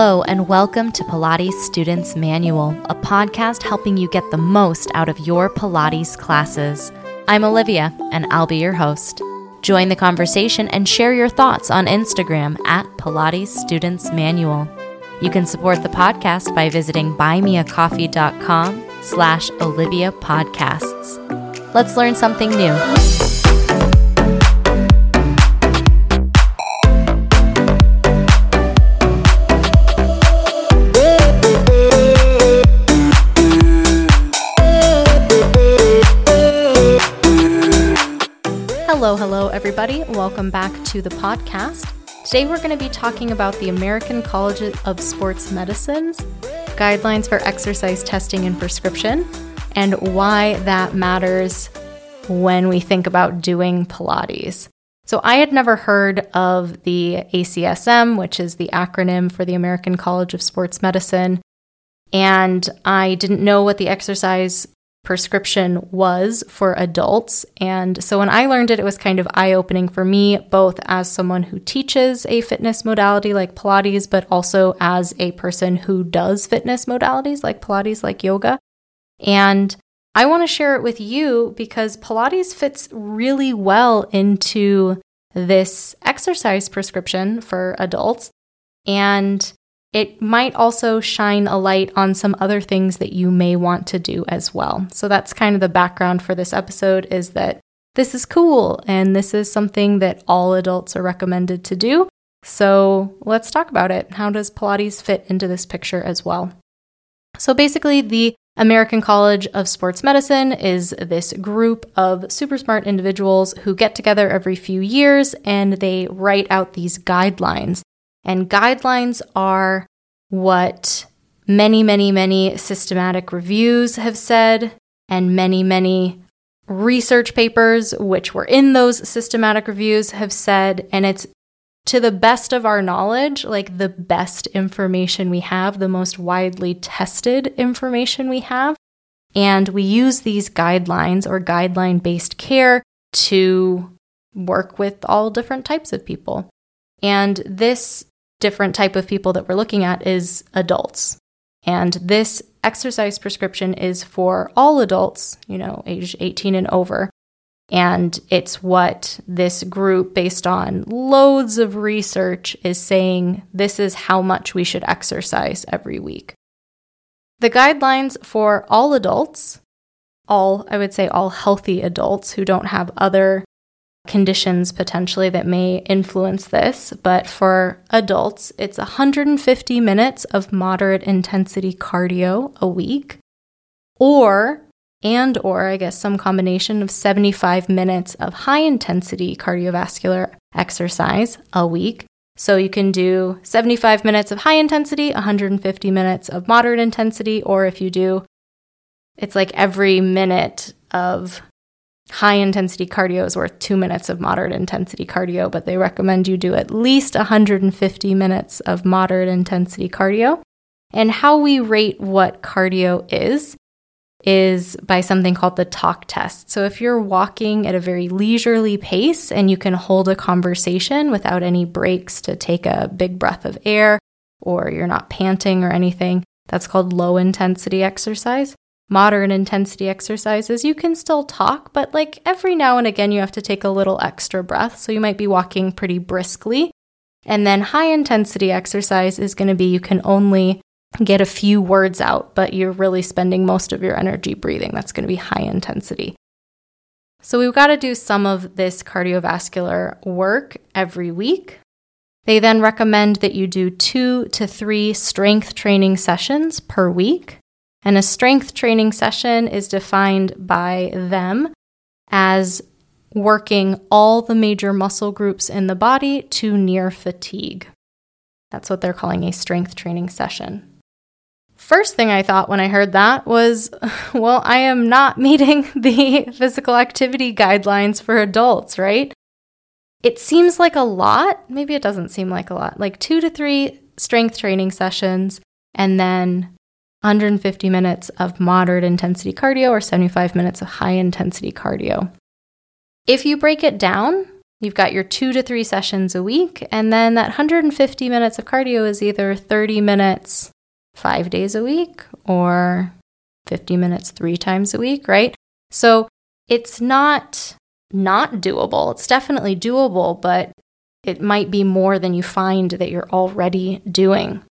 Hello, and welcome to Pilates Students Manual, a podcast helping you get the most out of your Pilates classes. I'm Olivia, and I'll be your host. Join the conversation and share your thoughts on Instagram at Pilates Students Manual. You can support the podcast by visiting buymeacoffee.com slash Olivia Podcasts. Let's learn something new. Everybody. Welcome back to the podcast. Today, we're going to be talking about the American College of Sports Medicine's guidelines for exercise testing and prescription and why that matters when we think about doing Pilates. So, I had never heard of the ACSM, which is the acronym for the American College of Sports Medicine, and I didn't know what the exercise prescription was for adults. And so when I learned it, it was kind of eye opening for me, both as someone who teaches a fitness modality like Pilates, but also as a person who does fitness modalities like Pilates, like yoga. And I want to share it with you because Pilates fits really well into this exercise prescription for adults. And it might also shine a light on some other things that you may want to do as well. So that's kind of the background for this episode is that this is cool and this is something that all adults are recommended to do. So let's talk about it. How does Pilates fit into this picture as well? So basically, the American College of Sports Medicine is this group of super smart individuals who get together every few years and they write out these guidelines and guidelines are what many, many, many systematic reviews have said, and many, many research papers, which were in those systematic reviews, have said. And it's to the best of our knowledge, like the best information we have, the most widely tested information we have. And we use these guidelines or guideline based care to work with all different types of people. And this different type of people that we're looking at is adults. And this exercise prescription is for all adults, you know, age 18 and over. And it's what this group, based on loads of research, is saying this is how much we should exercise every week. The guidelines for all adults, all, I would say, all healthy adults who don't have other conditions potentially that may influence this, but for adults, it's 150 minutes of moderate intensity cardio a week, or and or I guess some combination of 75 minutes of high intensity cardiovascular exercise a week. So you can do 75 minutes of high intensity, 150 minutes of moderate intensity, or if you do, it's like every minute of high intensity cardio is worth two minutes of moderate intensity cardio, but they recommend you do at least 150 minutes of moderate intensity cardio. And how we rate what cardio is, is by something called the talk test. So if you're walking at a very leisurely pace and you can hold a conversation without any breaks to take a big breath of air, or you're not panting or anything, that's called low intensity exercise modern intensity exercises, you can still talk, but like every now and again, you have to take a little extra breath. So you might be walking pretty briskly. And then high intensity exercise is going to be you can only get a few words out, but you're really spending most of your energy breathing. That's going to be high intensity. So we've got to do some of this cardiovascular work every week. They then recommend that you do two to three strength training sessions per week. And a strength training session is defined by them as working all the major muscle groups in the body to near fatigue. That's what they're calling a strength training session. First thing I thought when I heard that was, well, I am not meeting the physical activity guidelines for adults, right? It seems like a lot. Maybe it doesn't seem like a lot. Like two to three strength training sessions and then 150 minutes of moderate intensity cardio or 75 minutes of high intensity cardio. If you break it down, You've got your two to three sessions a week, and then that 150 minutes of cardio is either 30 minutes five days a week or 50 minutes three times a week, right? So it's not not doable. It's definitely doable, but it might be more than you find that you're already doing.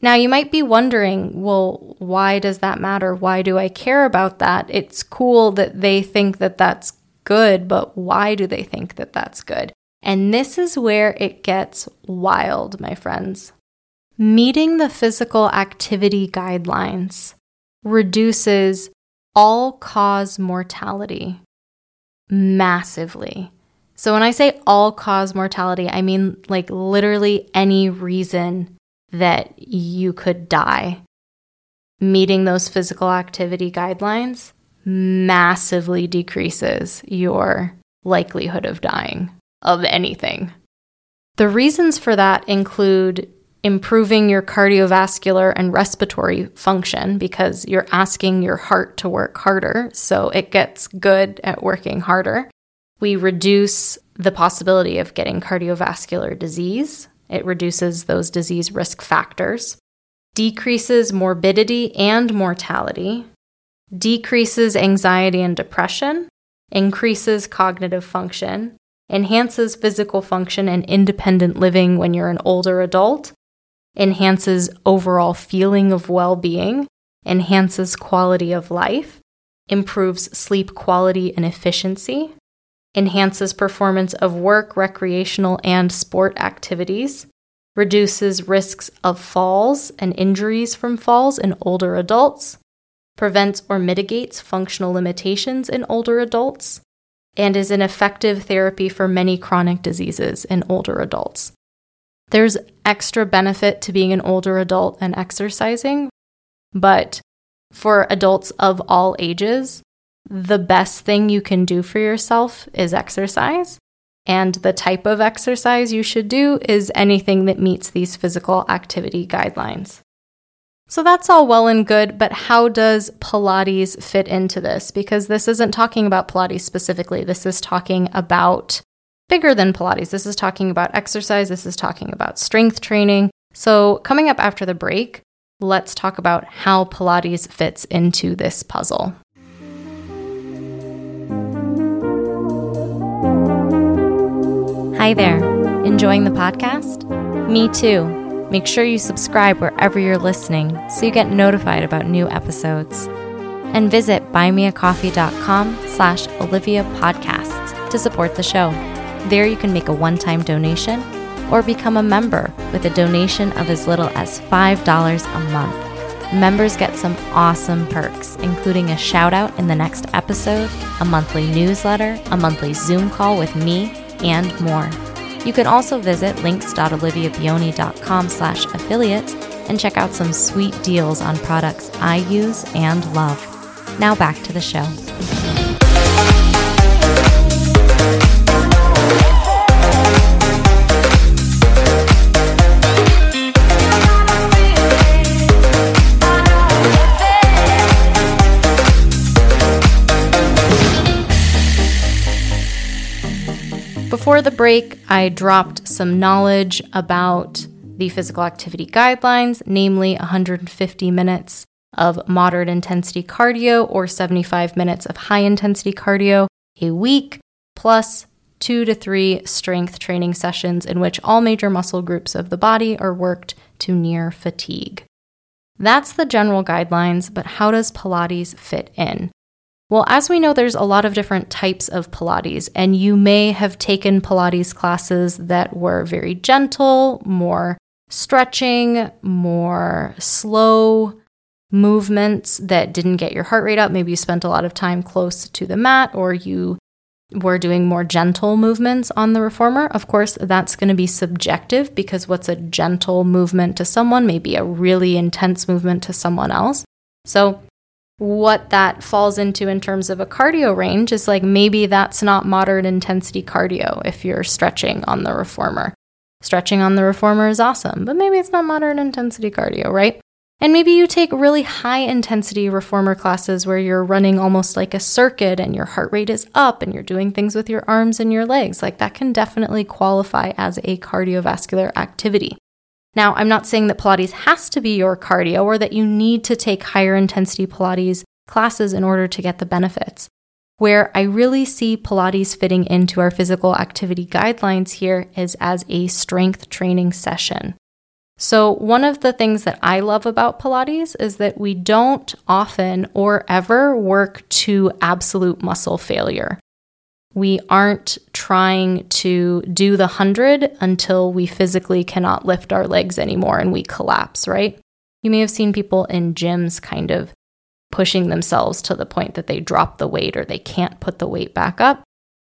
Now, you might be wondering, well, why does that matter? Why do I care about that? It's cool that they think that that's good, but why do they think that that's good? And this is where it gets wild, my friends. Meeting the physical activity guidelines reduces all cause mortality massively. So, when I say all cause mortality, I mean like literally any reason that you could die. Meeting those physical activity guidelines massively decreases your likelihood of dying of anything. The reasons for that include improving your cardiovascular and respiratory function because you're asking your heart to work harder, so it gets good at working harder. We reduce the possibility of getting cardiovascular disease. It reduces those disease risk factors, decreases morbidity and mortality, decreases anxiety and depression, increases cognitive function, enhances physical function and independent living when you're an older adult, enhances overall feeling of well being, enhances quality of life, improves sleep quality and efficiency, enhances performance of work, recreational, and sport activities, reduces risks of falls and injuries from falls in older adults, prevents or mitigates functional limitations in older adults, and is an effective therapy for many chronic diseases in older adults. There's extra benefit to being an older adult and exercising, but for adults of all ages, the best thing you can do for yourself is exercise. And the type of exercise you should do is anything that meets these physical activity guidelines. So that's all well and good, but how does Pilates fit into this? Because this isn't talking about Pilates specifically. This is talking about bigger than Pilates. This is talking about exercise. This is talking about strength training. So, coming up after the break, let's talk about how Pilates fits into this puzzle. Hi there. Enjoying the podcast? Me too. Make sure you subscribe wherever you're listening so you get notified about new episodes. And visit buymeacoffee.com slash Olivia Podcasts to support the show. There you can make a one-time donation or become a member with a donation of as little as $5 a month. Members get some awesome perks, including a shout out in the next episode, a monthly newsletter, a monthly Zoom call with me, and more. You can also visit links.oliviabioni.com slash affiliates and check out some sweet deals on products I use and love. Now back to the show. Before the break, I dropped some knowledge about the physical activity guidelines, namely 150 minutes of moderate intensity cardio or 75 minutes of high intensity cardio a week, plus two to three strength training sessions in which all major muscle groups of the body are worked to near fatigue. That's the general guidelines, but how does Pilates fit in? Well, as we know, there's a lot of different types of Pilates, and you may have taken Pilates classes that were very gentle, more stretching, more slow movements that didn't get your heart rate up. Maybe you spent a lot of time close to the mat, or you were doing more gentle movements on the reformer. Of course, that's going to be subjective because what's a gentle movement to someone may be a really intense movement to someone else. So, what that falls into in terms of a cardio range is like maybe that's not moderate intensity cardio if you're stretching on the reformer. Stretching on the reformer is awesome, but maybe it's not moderate intensity cardio, right? And maybe you take really high intensity reformer classes where you're running almost like a circuit and your heart rate is up and you're doing things with your arms and your legs. Like that can definitely qualify as a cardiovascular activity. Now, I'm not saying that Pilates has to be your cardio or that you need to take higher intensity Pilates classes in order to get the benefits. Where I really see Pilates fitting into our physical activity guidelines here is as a strength training session. So, one of the things that I love about Pilates is that we don't often or ever work to absolute muscle failure. We aren't trying to do the 100 until we physically cannot lift our legs anymore and we collapse, right? You may have seen people in gyms kind of pushing themselves to the point that they drop the weight or they can't put the weight back up.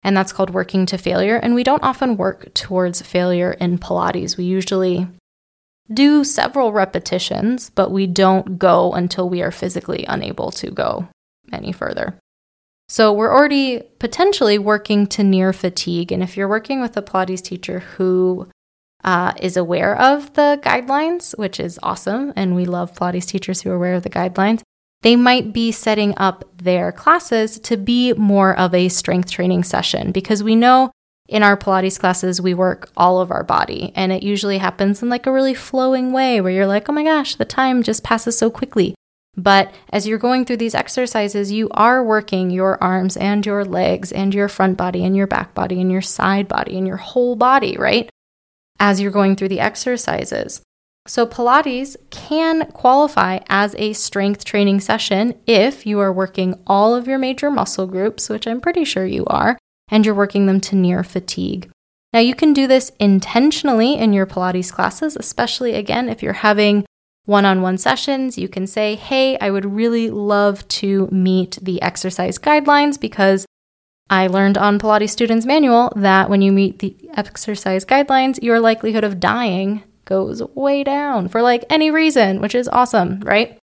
And that's called working to failure. And we don't often work towards failure in Pilates. We usually do several repetitions, but we don't go until we are physically unable to go any further. So we're already potentially working to near fatigue. And if you're working with a Pilates teacher who uh, is aware of the guidelines, which is awesome, and we love Pilates teachers who are aware of the guidelines, they might be setting up their classes to be more of a strength training session because we know in our Pilates classes, we work all of our body, and it usually happens in like a really flowing way where you're like, oh my gosh, the time just passes so quickly. But as you're going through these exercises, you are working your arms and your legs and your front body and your back body and your side body and your whole body, right? As you're going through the exercises. So, Pilates can qualify as a strength training session if you are working all of your major muscle groups, which I'm pretty sure you are, and you're working them to near fatigue. Now, you can do this intentionally in your Pilates classes, especially again if you're having one on one sessions. You can say, Hey, I would really love to meet the exercise guidelines because I learned on Pilates Students Manual that when you meet the exercise guidelines, your likelihood of dying goes way down for like any reason, which is awesome, right?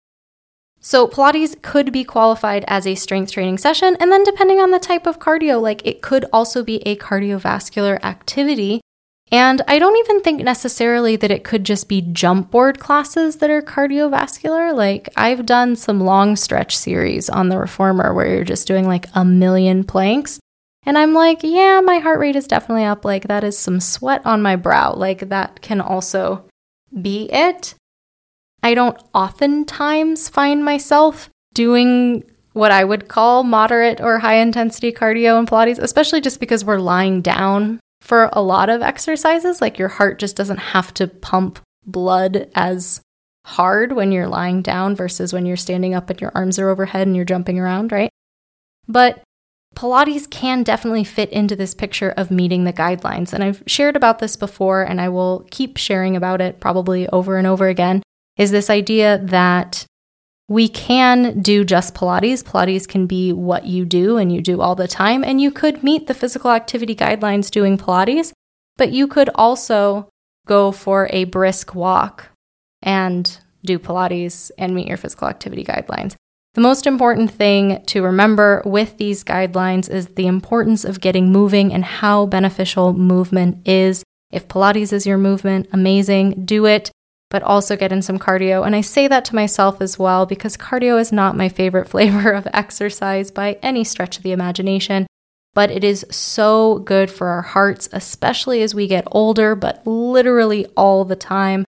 So, Pilates could be qualified as a strength training session. And then, depending on the type of cardio, like it could also be a cardiovascular activity. And I don't even think necessarily that it could just be jump board classes that are cardiovascular. Like, I've done some long stretch series on the reformer where you're just doing like a million planks. And I'm like, yeah, my heart rate is definitely up. Like, that is some sweat on my brow. Like, that can also be it. I don't oftentimes find myself doing what I would call moderate or high intensity cardio and Pilates, especially just because we're lying down for a lot of exercises. Like your heart just doesn't have to pump blood as hard when you're lying down versus when you're standing up and your arms are overhead and you're jumping around, right? But Pilates can definitely fit into this picture of meeting the guidelines. And I've shared about this before, and I will keep sharing about it probably over and over again is this idea that we can do just Pilates. Pilates can be what you do and you do all the time. And you could meet the physical activity guidelines doing Pilates, but you could also go for a brisk walk and do Pilates and meet your physical activity guidelines. The most important thing to remember with these guidelines is the importance of getting moving and how beneficial movement is. If Pilates is your movement, amazing, do it but also get in some cardio. And I say that to myself as well because cardio is not my favorite flavor of exercise by any stretch of the imagination. But it is so good for our hearts, especially as we get older, but literally all the time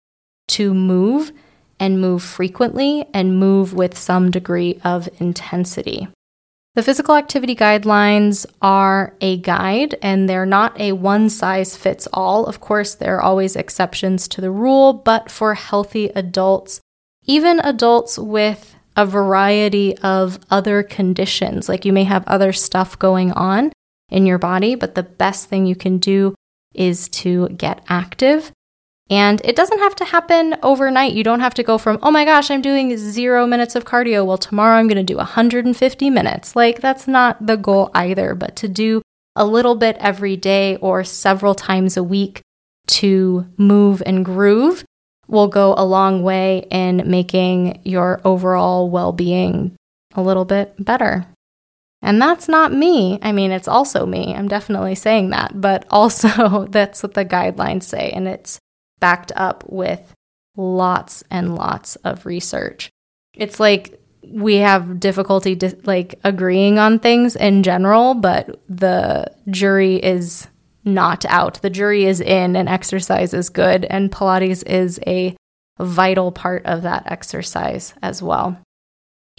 to move and move frequently and move with some degree of intensity. The physical activity guidelines are a guide and they're not a one size fits all. Of course, there are always exceptions to the rule, but for healthy adults, even adults with a variety of other conditions, like you may have other stuff going on in your body, but the best thing you can do is to get active and it doesn't have to happen overnight. You don't have to go from, oh my gosh, I'm doing zero minutes of cardio. Well, tomorrow I'm going to do 150 minutes. Like, that's not the goal either, but to do a little bit every day or several times a week to move and groove will go a long way in making your overall well being a little bit better. And that's not me. I mean, it's also me. I'm definitely saying that, but also that's what the guidelines say. And it's backed up with lots and lots of research. It's like we have difficulty di- like agreeing on things in general, but the jury is not out. The jury is in and exercise is good and Pilates is a vital part of that exercise as well.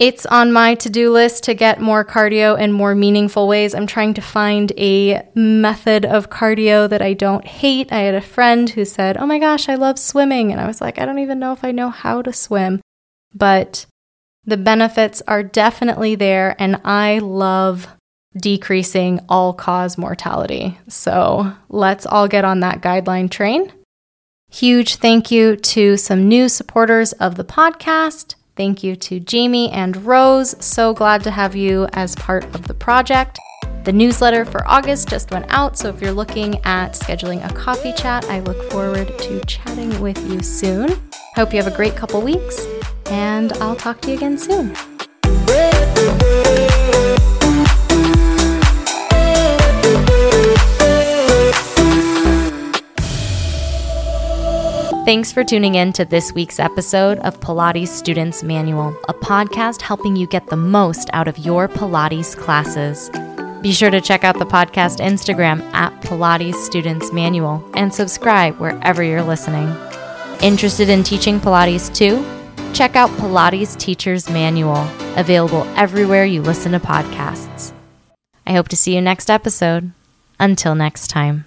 It's on my to do list to get more cardio in more meaningful ways. I'm trying to find a method of cardio that I don't hate. I had a friend who said, Oh my gosh, I love swimming. And I was like, I don't even know if I know how to swim. But the benefits are definitely there. And I love decreasing all cause mortality. So let's all get on that guideline train. Huge thank you to some new supporters of the podcast. Thank you to Jamie and Rose. So glad to have you as part of the project. The newsletter for August just went out, so if you're looking at scheduling a coffee chat, I look forward to chatting with you soon. Hope you have a great couple weeks, and I'll talk to you again soon. Thanks for tuning in to this week's episode of Pilates Students Manual, a podcast helping you get the most out of your Pilates classes. Be sure to check out the podcast Instagram at Pilates Students Manual and subscribe wherever you're listening. Interested in teaching Pilates too? Check out Pilates Teacher's Manual, available everywhere you listen to podcasts. I hope to see you next episode. Until next time.